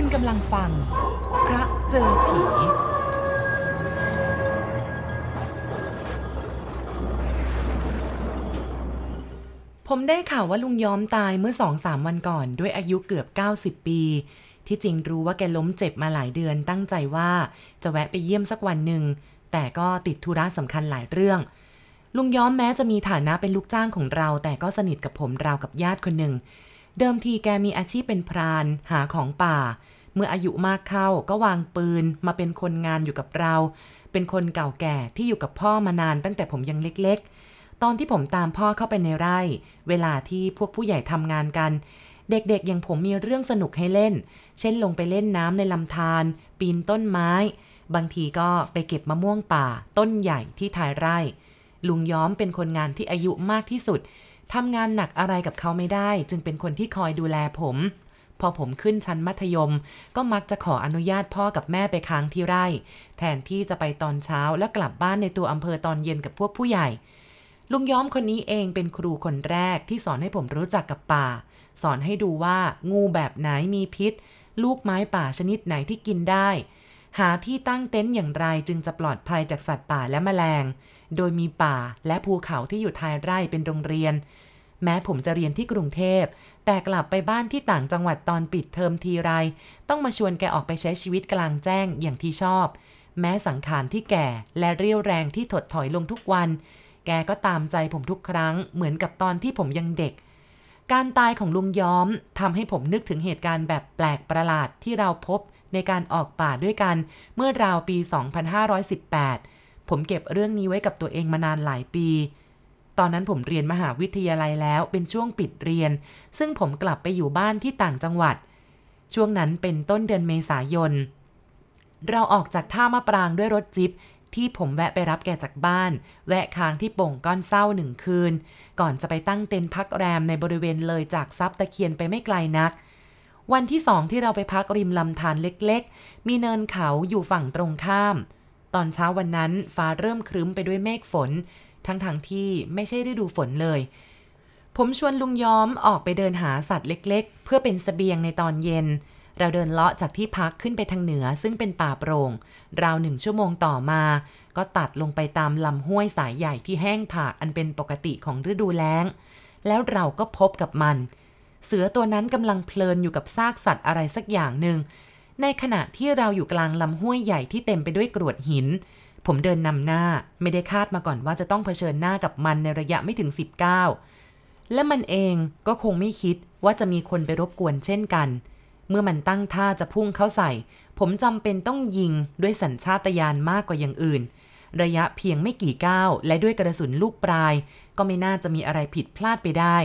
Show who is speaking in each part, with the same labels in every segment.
Speaker 1: คุณกำลังฟัง พระเจอผี ผมได้ข่าวว่าลุงย้อมตายเมื่อสองสามวันก่อนด้วยอายุเกือบ 90 ปี ที่จริงรู้ว่าแกล้มเจ็บมาหลายเดือนตั้งใจว่าจะแวะไปเยี่ยมสักวันหนึ่ง แต่ก็ติดธุระสำคัญหลายเรื่องลุงย้อมแม้จะมีฐานะเป็นลูกจ้างของเรา แต่ก็สนิทกับผมราวกับญาติคนหนึ่ง เดิมทีแกมีอาชีพเป็นพราน หาของป่า เมื่ออายุมากเข้าก็วางปืนมาเป็นคนงานอยู่กับเรา เป็นคนเก่าแก่ที่อยู่กับพ่อมานานตั้งแต่ผมยังเล็กๆ ตอนที่ผมตามพ่อเข้าไปในไร่ เวลาที่พวกผู้ใหญ่ทำงานกัน เด็กๆอย่างผมมีเรื่องสนุกให้เล่น เช่นลงไปเล่นน้ำในลำธารปีนต้นไม้ บางทีก็ไปเก็บมะม่วงป่า ต้นใหญ่ที่ท้ายไร่ ลุงย้อมเป็นคนงานที่อายุมากที่สุด ทำงานหนักอะไรกับเขาไม่ได้ จึงเป็นคนที่คอยดูแลผม พอผมขึ้นชั้นมัธยม ก็มักจะขออนุญาตพ่อกับแม่ไปค้างที่ไร่ แทนที่จะไปตอนเช้าแล้วกลับบ้านในตัวอำเภอตอนเย็นกับพวกผู้ใหญ่ ลุงย้อมคนนี้เองเป็นครูคนแรกที่สอนให้ผมรู้จักกับป่า สอนให้ดูว่างูแบบไหนมีพิษ ลูกไม้ป่าชนิดไหนที่กินได้ หาที่ตั้งเต็นท์อย่างไรจึงจะปลอดภัยจากสัตว์ป่าและแมลง โดยมีป่าและภูเขาที่อยู่ท้ายไร่เป็นโรงเรียน แม้ผมจะเรียนที่กรุงเทพ แต่กลับไปบ้านที่ต่างจังหวัดตอนปิดเทอมทีไร ต้องมาชวนแกออกไปใช้ชีวิตกลางแจ้งอย่างที่ชอบ แม้สังขารที่แก่และเรี่ยวแรงที่ถดถอยลงทุกวัน แกก็ตามใจผมทุกครั้ง เหมือนกับตอนที่ผมยังเด็กการตายของลุงย้อมทำให้ผมนึกถึงเหตุการณ์แบบแปลกประหลาดที่เราพบในการออกป่าด้วยกันเมื่อราวปี 2518 ผมเก็บเรื่องนี้ไว้กับตัวเองมานานหลายปี ตอนนั้นผมเรียนมหาวิทยาลัยแล้วเป็นช่วงปิดเรียน ซึ่งผมกลับไปอยู่บ้านที่ต่างจังหวัด ช่วงนั้นเป็นต้นเดือนเมษายน เราออกจากท่ามะปรางด้วยรถจิ๊ปที่ผมแวะไปรับแกจากบ้าน แวะค้างที่โป่งก้อนเศร้าหนึ่งคืน ก่อนจะไปตั้งเต็นท์พักแรมในบริเวณเลยจากซับตะเคียนไปไม่ไกลนัก วันที่สองที่เราไปพักริมลำธารเล็กๆ มีเนินเขาอยู่ฝั่งตรงข้าม ตอนเช้าวันนั้นฟ้าเริ่มครึ้มไปด้วยเมฆฝน ทั้งๆทที่ไม่ใช่ฤดูฝนเลย ผมชวนลุงย้อมออกไปเดินหาสัตว์เล็กๆ เพื่อเป็นสเสบียงในตอนเย็น เราเดินเลาะจากที่พักขึ้นไปทางเหนือซึ่งเป็นป่าโปรง่ง ราวหนึ่งชั่วโมงต่อมา ก็ตัดลงไปตามลำห้วยสายใหญ่ที่แห้งผากอันเป็นปกติของฤดูแล้ง แล้วเราก็พบกับมัน เสือตัวนั้นกำลังเพลินอยู่กับซากสัตว์อะไรสักอย่างหนึ่ง ในขณะที่เราอยู่กลางลำห้วยใหญ่ที่เต็มไปด้วยกรวดหิน ผมเดินนำหน้าไม่ได้คาดมาก่อนว่าจะต้องเผชิญหน้ากับมันในระยะไม่ถึง 19 และมันเองก็คงไม่คิดว่าจะมีคนไปรบกวนเช่นกัน เมื่อมันตั้งท่าจะพุ่งเข้าใส่ ผมจำเป็นต้องยิงด้วยสัญชาตญาณมากกว่าอย่างอื่น ระยะเพียงไม่กี่ก้าวและด้วยกระสุนลูกปลาย ก็ไม่น่าจะมีอะไรผิดพลาดไปได้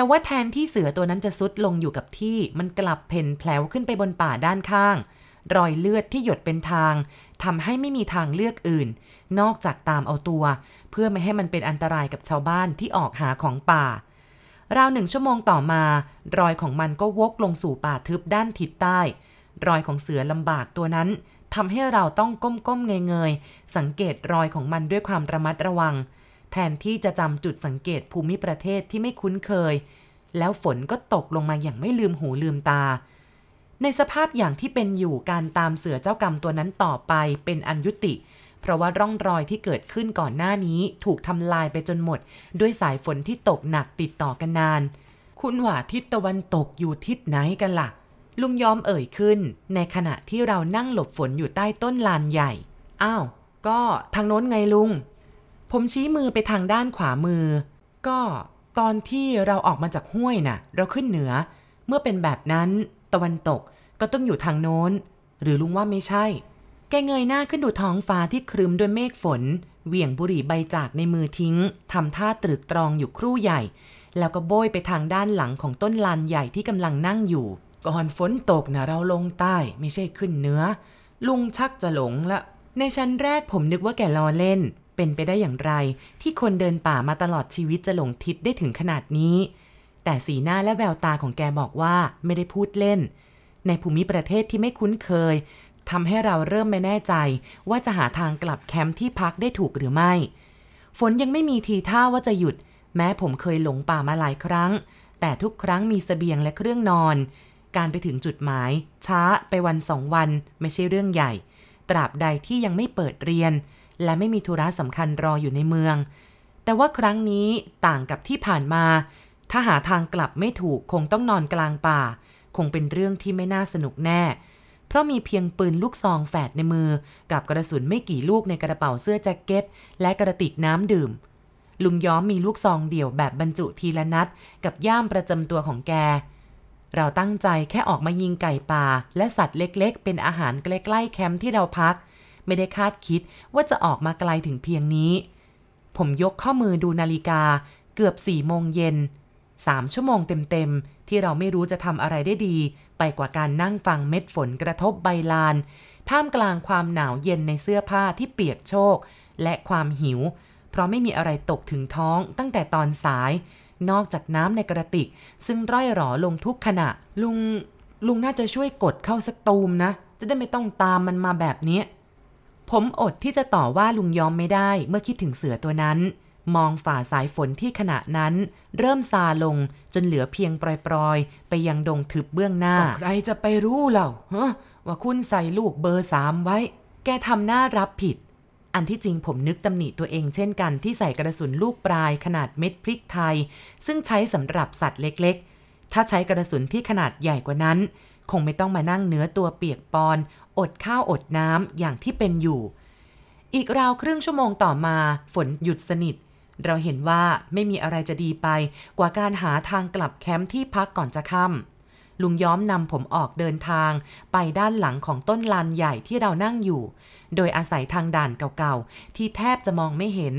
Speaker 1: แต่ว่าแทนที่เสือตัวนั้นจะซุดลงอยู่กับที่ มันกลับเพ่นแผลวขึ้นไปบนป่าด้านข้าง รอยเลือดที่หยดเป็นทางทำให้ไม่มีทางเลือกอื่น นอกจากตามเอาตัว เพื่อไม่ให้มันเป็นอันตรายกับชาวบ้านที่ออกหาของป่าราวหนึ่งชั่วโมงต่อมา รอยของมันก็วกลงสู่ป่าทึบด้านทิศใต้ รอยของเสือลำบากตัวนั้นทำให้เราต้องก้มๆเงยๆสังเกตรอยของมันด้วยความระมัดระวัง แทนที่จะจำจุดสังเกตภูมิประเทศที่ไม่คุ้นเคย แล้วฝนก็ตกลงมาอย่างไม่ลืมหูลืมตา ในสภาพอย่างที่เป็นอยู่การตามเสือเจ้ากรรมตัวนั้นต่อไปเป็นอันยุติ เพราะว่าร่องรอยที่เกิดขึ้นก่อนหน้านี้ถูกทำลายไปจนหมด ด้วยสายฝนที่ตกหนักติดต่อกันนาน คุณว่าทิศตะวันตกอยู่ทิศไหนกันละ่ะ ลุงยอมเอ่ยขึ้น ในขณะที่เรานั่งหลบฝนอยู่ใต้ต้นลานใหญ่ อ้าว ก็ทางโน้นไงลุง ผมชี้มือไปทางด้านขวามือ ก็ตอนที่เราออกมาจากห้วยน่ะ เราขึ้นเหนือ เมื่อเป็นแบบนั้น ตะวันตกก็ต้องอยู่ทางโน้น หรือลุงว่าไม่ใช่ แกเงยหน้าขึ้นดูท้องฟ้าที่ครึ้มด้วยเมฆฝน เหวี่ยงบุหรี่ใบจากในมือทิ้งทำท่าตรึกตรองอยู่ครู่ใหญ่ แล้วก็โบยไปทางด้านหลังของต้นลานใหญ่ที่กำลังนั่งอยู่ ก่อนฝนตกนะเราลงใต้ไม่ใช่ขึ้นเหนือ ลุงชักจะหลงละ ในชั้นแรกผมนึกว่าแกล้อเล่น เป็นไปได้อย่างไร ที่คนเดินป่ามาตลอดชีวิตจะหลงทิศได้ถึงขนาดนี้ แต่สีหน้าและแววตาของแกบอกว่าไม่ได้พูดเล่น ในภูมิประเทศที่ไม่คุ้นเคยทำให้เราเริ่มไม่แน่ใจ ว่าจะหาทางกลับแคมป์ที่พักได้ถูกหรือไม่ ฝนยังไม่มีทีท่าว่าจะหยุด แม้ผมเคยหลงป่ามาหลายครั้ง แต่ทุกครั้งมีสเสบียงและเครื่องนอน การไปถึงจุดหมาย ช้าไปวันสองวัน ไม่ใช่เรื่องใหญ่ ตราบใดที่ยังไม่เปิดเรียน และไม่มีธุระสำคัญรออยู่ในเมือง แต่ว่าครั้งนี้ต่างกับที่ผ่านมา ถ้าหาทางกลับไม่ถูกคงต้องนอนกลางป่า คงเป็นเรื่องที่ไม่น่าสนุกแน่ เพราะมีเพียงปืนลูกซองแฝดในมือ กับกระสุนไม่กี่ลูกในกระเป๋าเสื้อแจ็คเก็ต และกระติกน้ำดื่มลุงย้อมมีลูกซองเดี่ยวแบบบรรจุทีละนัด กับย่ามประจำตัวของแก เราตั้งใจแค่ออกมายิงไก่ป่า และสัตว์เล็กๆ เป็นอาหารใกล้ๆแคมป์ที่เราพัก ไม่ได้คาดคิดว่าจะออกมาไกลถึงเพียงนี้ ผมยกข้อมือดูนาฬิกาเกือบสี่โมงเย็นสามชั่วโมงเต็มๆ ที่เราไม่รู้จะทำอะไรได้ดี ไปกว่าการนั่งฟังเม็ดฝนกระทบใบลาน ท่ามกลางความหนาวเย็นในเสื้อผ้าที่เปียกโชก และความหิว เพราะไม่มีอะไรตกถึงท้องตั้งแต่ตอนสาย นอกจากน้ำในกระติก ซึ่งร่อยหรอลงทุกขณะ ลุง ลุงน่าจะช่วยกดเข้าสักตูมนะ จะได้ไม่ต้องตามมันมาแบบนี้ ผมอดที่จะต่อว่าลุงยอมไม่ได้เมื่อคิดถึงเสือตัวนั้น มองฝ่าสายฝนที่ขณะนั้น เริ่มซาลงจนเหลือเพียงปลอยๆ ไปยังดงทึบเบื้องหน้า ใครจะไปรู้เล่าว่าคุณใส่ลูกเบอร์สามไว้ แกทำหน้ารับผิด อันที่จริงผมนึกตำหนิตัวเองเช่นกันที่ใส่กระสุนลูกปลายขนาดเม็ดพริกไทย ซึ่งใช้สำหรับสัตว์เล็กๆ ถ้าใช้กระสุนที่ขนาดใหญ่กว่านั้น คงไม่ต้องมานั่งเนื้อตัวเปียกปอน อดข้าวอดน้ำอย่างที่เป็นอยู่ อีกราวครึ่งชั่วโมงต่อมาฝนหยุดสนิท เราเห็นว่าไม่มีอะไรจะดีไปกว่าการหาทางกลับแคมป์ที่พักก่อนจะค่ำลุงย้อมนำผมออกเดินทางไปด้านหลังของต้นลานใหญ่ที่เรานั่งอยู่ โดยอาศัยทางด่านเก่าๆที่แทบจะมองไม่เห็น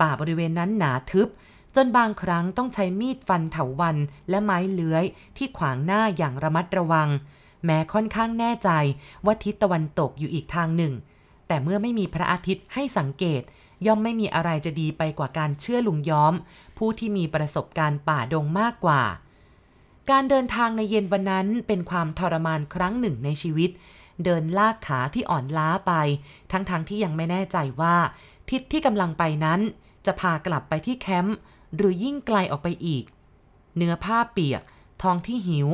Speaker 1: ป่าบริเวณนั้นหนาทึบ จนบางครั้งต้องใช้มีดฟันเถาวันและไม้เลื้อยที่ขวางหน้าอย่างระมัดระวัง แม้ค่อนข้างแน่ใจว่าทิศตะวันตกอยู่อีกทางหนึ่ง แต่เมื่อไม่มีพระอาทิตย์ให้สังเกต ย่อมไม่มีอะไรจะดีไปกว่าการเชื่อลุงย้อม ผู้ที่มีประสบการณ์ป่าดงมากกว่า การเดินทางในเย็นวันนั้นเป็นความทรมานครั้งหนึ่งในชีวิต เดินลากขาที่อ่อนล้าไป ทั้งๆทที่ยังไม่แน่ใจว่า ทิศที่กำลังไปนั้น จะพากลับไปที่แคมป์ หรือยิ่งไกลออกไปอีก เนื้อผ้าเปียกท้องที่หิว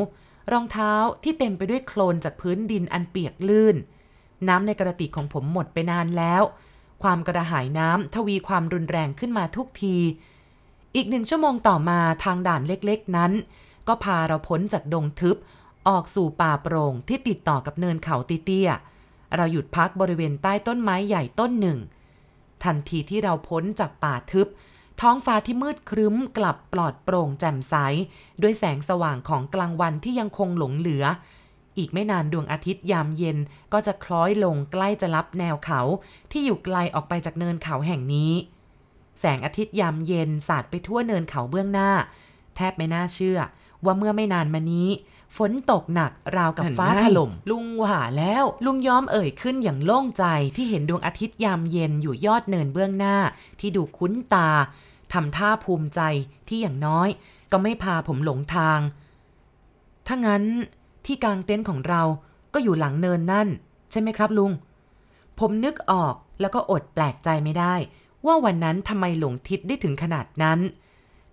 Speaker 1: รองเท้าที่เต็มไปด้วยโคลนจากพื้นดินอันเปียกลื่น น้ำในกระติกของผมหมดไปนานแล้ว ความกระหายน้ำทวีความรุนแรงขึ้นมาทุกที อีกหนึ่งชั่วโมงต่อมาทางด่านเล็กๆนั้น ก็พาเราพ้นจากดงทึบ ออกสู่ป่าโปร่งที่ติดต่อกับเนินเขาเตี้ยๆเราหยุดพักบริเวณใต้ต้นไม้ใหญ่ต้นหนึ่งทันทีที่เราพ้นจากป่าทึบ ท้องฟ้าที่มืดครึ้มกลับปลอดโปร่งแจ่มใส ด้วยแสงสว่างของกลางวันที่ยังคงหลงเหลือ อีกไม่นานดวงอาทิตย์ยามเย็นก็จะคล้อยลงใกล้จะรับแนวเขาที่อยู่ไกลออกไปจากเนินเขาแห่งนี้ แสงอาทิตย์ยามเย็นสาดไปทั่วเนินเขาเบื้องหน้า แทบไม่น่าเชื่อ ว่าเมื่อไม่นานมานี้ ฝนตกหนักราวกับฟ้าถล่มลุงว่าแล้ว ลุงย้อมเอ่ยขึ้นอย่างโล่งใจที่เห็นดวงอาทิตย์ยามเย็นอยู่ยอดเนินเบื้องหน้าที่ดูคุ้นตา ทำท่าภูมิใจที่อย่างน้อย ก็ไม่พาผมหลงทาง ถ้างั้นที่กลางเต็นท์ของเราก็อยู่หลังเนินนั่น ใช่ไหมครับลุง ผมนึกออกแล้วก็อดแปลกใจไม่ได้ ว่าวันนั้นทำไมหลงทิศได้ถึงขนาดนั้น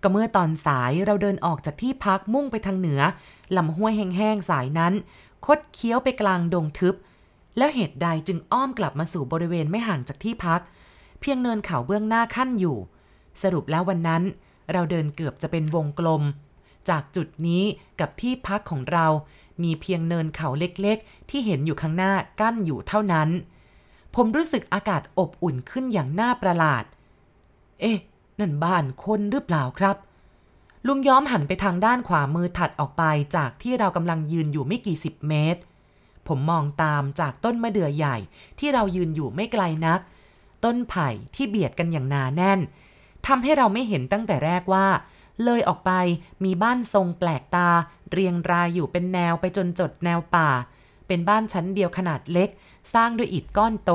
Speaker 1: ก็เมื่อตอนสายเราเดินออกจากที่พักมุ่งไปทางเหนือลำห้วยแห้งๆสายนั้น คดเคี้ยวไปกลางดงทึบ แล้วเหตุใดจึงอ้อมกลับมาสู่บริเวณไม่ห่างจากที่พัก เพียงเนินเขาเบื้องหน้าขั้นอยู่ สรุปแล้ววันนั้น เราเดินเกือบจะเป็นวงกลม จากจุดนี้กับที่พักของเรา มีเพียงเนินเขาเล็กๆ ที่เห็นอยู่ข้างหน้ากั้นอยู่เท่านั้น ผมรู้สึกอากาศอบอุ่นขึ้นอย่างน่าประหลาด เอ๊ะ นั่นบ้านคนหรือเปล่าครับ ลุงย้อมหันไปทางด้านขวามือถัดออกไปจากที่เรากำลังยืนอยู่ไม่กี่สิบเมตร ผมมองตามจากต้นมะเดื่อใหญ่ที่เรายืนอยู่ไม่ไกลนัก ต้นไผ่ที่เบียดกันอย่างหนาแน่น ทำให้เราไม่เห็นตั้งแต่แรกว่า เลยออกไปมีบ้านทรงแปลกตา เรียงรายอยู่เป็นแนวไปจนจดแนวป่า เป็นบ้านชั้นเดียวขนาดเล็ก สร้างด้วยอิฐก้อนโต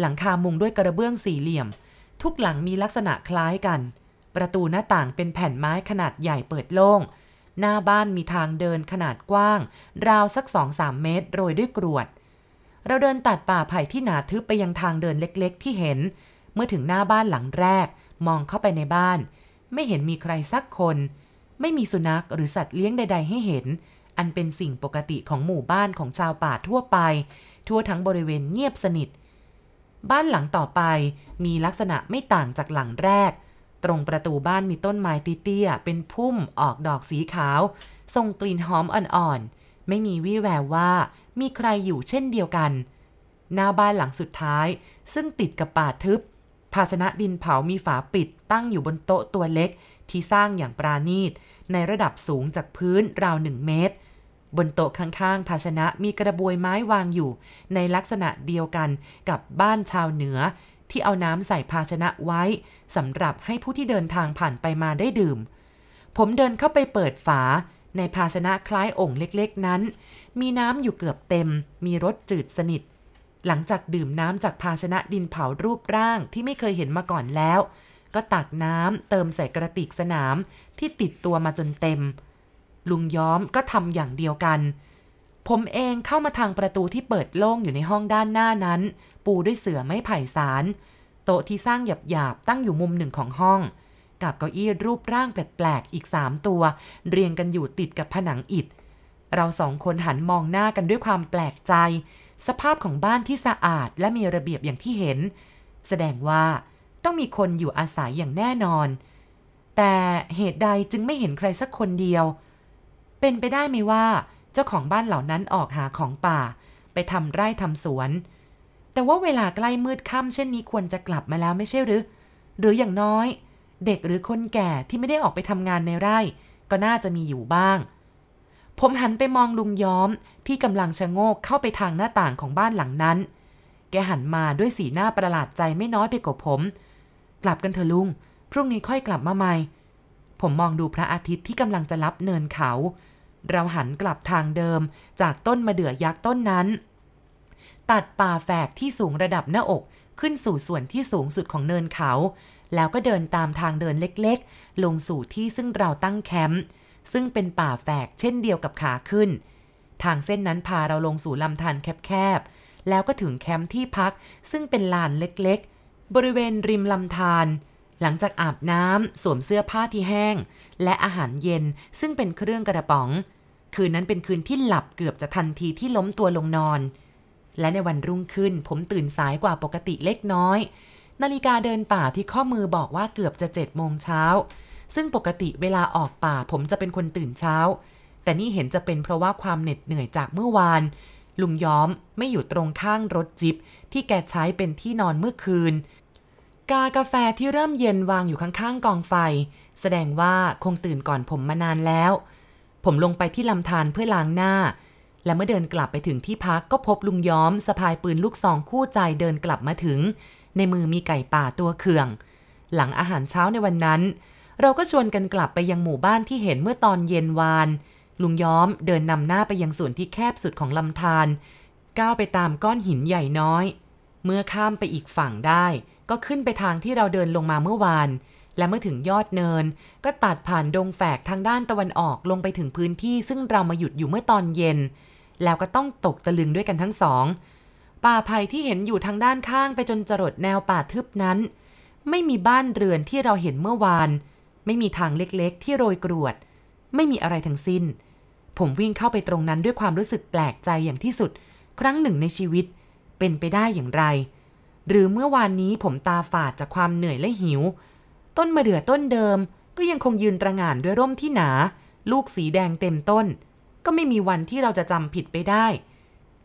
Speaker 1: หลังคามุงด้วยกระเบื้องสี่เหลี่ยม ทุกหลังมีลักษณะคล้ายกัน ประตูหน้าต่างเป็นแผ่นไม้ขนาดใหญ่เปิดโล่งหน้าบ้านมีทางเดินขนาดกว้าง ราวสักสองสามเมตร โรยด้วยกรวด เราเดินตัดป่าไผ่ที่หนาทึบไปยังทางเดินเล็กๆ ที่เห็น เมื่อถึงหน้าบ้านหลังแรก มองเข้าไปในบ้าน ไม่เห็นมีใครสักคน ไม่มีสุนัขหรือสัตว์เลี้ยงใด ๆ ให้เห็น อันเป็นสิ่งปกติของหมู่บ้านของชาวป่าทั่วไป ทั่วทั้งบริเวณเงียบสนิท บ้านหลังต่อไปมีลักษณะไม่ต่างจากหลังแรก ตรงประตูบ้านมีต้นไม้เตี้ยๆเป็นพุ่มออกดอกสีขาวส่งกลิ่นหอมอ่อนๆ ไม่มีวี่แววว่ามีใครอยู่เช่นเดียวกัน หน้าบ้านหลังสุดท้าย ซึ่งติดกับป่าทึบ ภาชนะดินเผามีฝาปิดตั้งอยู่บนโต๊ะตัวเล็ก ที่สร้างอย่างปราณีต ในระดับสูงจากพื้นราวหนึ่งเมตร บนโต๊ะข้างๆ ภาชนะมีกระบวยไม้วางอยู่ ในลักษณะเดียวกันกับบ้านชาวเหนือ ที่เอาน้ำใส่ภาชนะไว้สำหรับให้ผู้ที่เดินทางผ่านไปมาได้ดื่ม ผมเดินเข้าไปเปิดฝา ในภาชนะคล้ายองค์เล็กๆนั้น มีน้ำอยู่เกือบเต็ม มีรสจืดสนิท หลังจากดื่มน้ำจากภาชนะดินเผารูปร่างที่ไม่เคยเห็นมาก่อนแล้ว ก็ตักน้ำเติมใส่กระติกสนามที่ติดตัวมาจนเต็ม ลุงย้อมก็ทำอย่างเดียวกัน ผมเองเข้ามาทางประตูที่เปิดโล่งอยู่ในห้องด้านหน้านั้น ปูด้วยเสื่อไม้ไผ่สารโต๊ะที่สร้างหยาบๆตั้งอยู่มุมหนึ่งของห้อง กับเก้าอี้รูปร่างแปลกๆอีกสามตัว เรียงกันอยู่ติดกับผนังอิฐ เราสองคนหันมองหน้ากันด้วยความแปลกใจ สภาพของบ้านที่สะอาดและมีระเบียบอย่างที่เห็น แสดงว่าต้องมีคนอยู่อาศัยอย่างแน่นอน แต่เหตุใดจึงไม่เห็นใครสักคนเดียว เป็นไปได้ไหมว่าเจ้าของบ้านเหล่านั้นออกหาของป่า ไปทำไร่ทำสวน แต่ว่าเวลาใกล้มืดค่ำเช่นนี้ควรจะกลับมาแล้วไม่ใช่หรือ หรืออย่างน้อย เด็กหรือคนแก่ที่ไม่ได้ออกไปทำงานในไร่ ก็น่าจะมีอยู่บ้าง ผมหันไปมองลุงย้อมที่กำลังชะโงกเข้าไปทางหน้าต่างของบ้านหลังนั้น แกหันมาด้วยสีหน้าประหลาดใจไม่น้อยไปกว่าผม กลับกันเถอะลุง พรุ่งนี้ค่อยกลับมาใหม่ ผมมองดูพระอาทิตย์ที่กำลังจะรับเนินเขา เราหันกลับทางเดิมจากต้นมะเดื่อยักษ์ต้นนั้น ตัดป่าแฝกที่สูงระดับหน้าอกขึ้นสู่ส่วนที่สูงสุดของเนินเขา แล้วก็เดินตามทางเดินเล็กๆ ลงสู่ที่ซึ่งเราตั้งแคมป์ ซึ่งเป็นป่าแฝกเช่นเดียวกับขาขึ้น ทางเส้นนั้นพาเราลงสู่ลำธารแคบๆ แล้วก็ถึงแคมป์ที่พัก ซึ่งเป็นลานเล็กๆ บริเวณริมลำธารหลังจากอาบน้ำสวมเสื้อผ้าที่แห้ง และอาหารเย็นซึ่งเป็นเครื่องกระป๋อง คืนนั้นเป็นคืนที่หลับเกือบจะทันทีที่ล้มตัวลงนอน และในวันรุ่งขึ้นผมตื่นสายกว่าปกติเล็กน้อย นาฬิกาเดินป่าที่ข้อมือบอกว่าเกือบจะเจ็ดโมงเช้า ซึ่งปกติเวลาออกป่าผมจะเป็นคนตื่นเช้า แต่นี่เห็นจะเป็นเพราะว่าความเหน็ดเหนื่อยจากเมื่อวาน ลุงย้อมไม่อยู่ตรงข้างรถจิบที่แกใช้เป็นที่นอนเมื่อคืน กากาแฟที่เริ่มเย็นวางอยู่ข้างๆกองไฟ แสดงว่าคงตื่นก่อนผมมานานแล้ว ผมลงไปที่ลำธารเพื่อล้างหน้า และเมื่อเดินกลับไปถึงที่พักก็พบลุงย้อมสะพายปืนลูกซองคู่ใจเดินกลับมาถึง ในมือมีไก่ป่าตัวเคือง หลังอาหารเช้าในวันนั้น เราก็ชวนกันกลับไปยังหมู่บ้านที่เห็นเมื่อตอนเย็นวาน ลุงย้อมเดินนำหน้าไปยังส่วนที่แคบสุดของลำธารก้าวไปตามก้อนหินใหญ่น้อย เมื่อข้ามไปอีกฝั่งได้ ก็ขึ้นไปทางที่เราเดินลงมาเมื่อวาน และเมื่อถึงยอดเนิน ก็ตัดผ่านดงแฝกทางด้านตะวันออกลงไปถึงพื้นที่ซึ่งเรามาหยุดอยู่เมื่อตอนเย็น แล้วก็ต้องตกตะลึงด้วยกันทั้งสอง ป่าไผ่ที่เห็นอยู่ทางด้านข้างไปจนจรดแนวป่าทึบนั้น ไม่มีบ้านเรือนที่เราเห็นเมื่อวาน ไม่มีทางเล็กๆ ที่โรยกรวด ไม่มีอะไรทั้งสิ้น ผมวิ่งเข้าไปตรงนั้นด้วยความรู้สึกแปลกใจอย่างที่สุด ครั้งหนึ่งในชีวิต เป็นไปได้อย่างไร หรือเมื่อวานนี้ผมตาฝาดจากความเหนื่อยและหิว ต้นมะเดื่อต้นเดิม ก็ยังคงยืนตระหง่านด้วยร่มที่หนา ลูกสีแดงเต็มต้น ก็ไม่มีวันที่เราจะจำผิดไปได้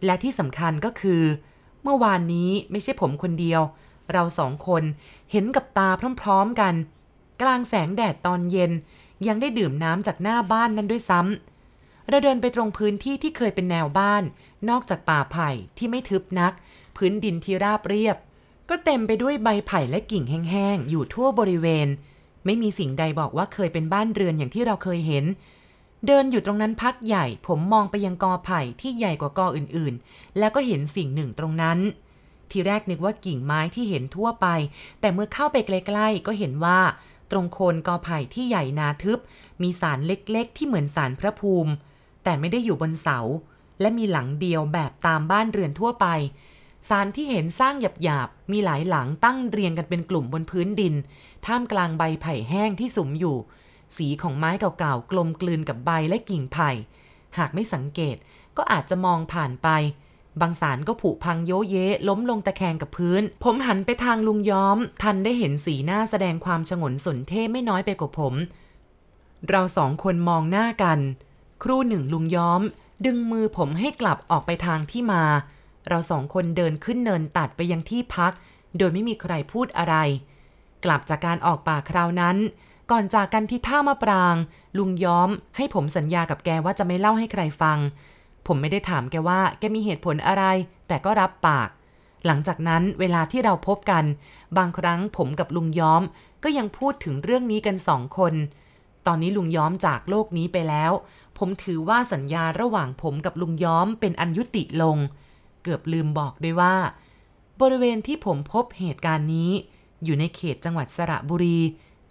Speaker 1: และที่สำคัญก็คือ เมื่อวานนี้ไม่ใช่ผมคนเดียว เราสองคนเห็นกับตาพร้อม ๆกัน กลางแสงแดดตอนเย็น ยังได้ดื่มน้ำจากหน้าบ้านนั้นด้วยซ้ำเราเดินไปตรงพื้นที่ที่เคยเป็นแนวบ้าน นอกจากป่าไผ่ที่ไม่ทึบนัก พื้นดินที่ราบเรียบ ก็เต็มไปด้วยใบไผ่และกิ่งแห้งๆอยู่ทั่วบริเวณ ไม่มีสิ่งใดบอกว่าเคยเป็นบ้านเรือนอย่างที่เราเคยเห็นเดินอยู่ตรงนั้นพักใหญ่ ผมมองไปยังกอไผ่ที่ใหญ่กว่ากออื่นๆ แล้วก็เห็นสิ่งหนึ่งตรงนั้น ทีแรกนึกว่ากิ่งไม้ที่เห็นทั่วไป แต่เมื่อเข้าไปใกล้ๆ ก็เห็นว่า ตรงโคนกอไผ่ที่ใหญ่นาทึบ มีสารเล็กๆ ที่เหมือนสารพระภูมิ แต่ไม่ได้อยู่บนเสา และมีหลังเดียวแบบตามบ้านเรือนทั่วไปสารที่เห็นสร้างหยาบๆ มีหลายหลังตั้งเรียงกันเป็นกลุ่มบนพื้นดิน ท่ามกลางใบไผ่แห้งที่สุมอยู่ สีของไม้เก่าๆ กลมกลืนกับใบและกิ่งไผ่ หากไม่สังเกตก็อาจจะมองผ่านไป บางสารก็ผุพังโยเยล้มลงตะแคงกับพื้น ผมหันไปทางลุงย้อม ทันได้เห็นสีหน้าแสดงความฉงนสนเท่ไม่น้อยไปกว่าผม เราสองคนมองหน้ากัน ครู่หนึ่งลุงย้อม ดึงมือผมให้กลับออกไปทางที่มา เราสองคนเดินขึ้นเนินตัดไปยังที่พัก โดยไม่มีใครพูดอะไร กลับจากการออกป่าคราวนั้นก่อนจากกันที่ท่ามะปราง ลุงย้อมให้ผมสัญญากับแกว่าจะไม่เล่าให้ใครฟัง ผมไม่ได้ถามแกว่าแกมีเหตุผลอะไร แต่ก็รับปาก หลังจากนั้นเวลาที่เราพบกัน บางครั้งผมกับลุงย้อมก็ยังพูดถึงเรื่องนี้กันสองคน ตอนนี้ลุงย้อมจากโลกนี้ไปแล้ว ผมถือว่าสัญญาระหว่างผมกับลุงย้อมเป็นอันยุติลง เกือบลืมบอกด้วยว่า บริเวณที่ผมพบเหตุการณ์นี้ อยู่ในเขตจังหวัดสระบุรี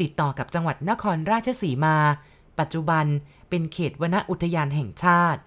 Speaker 1: ติดต่อกับจังหวัดนครราชสีมา ปัจจุบันเป็นเขตวนอุทยานแห่งชาติ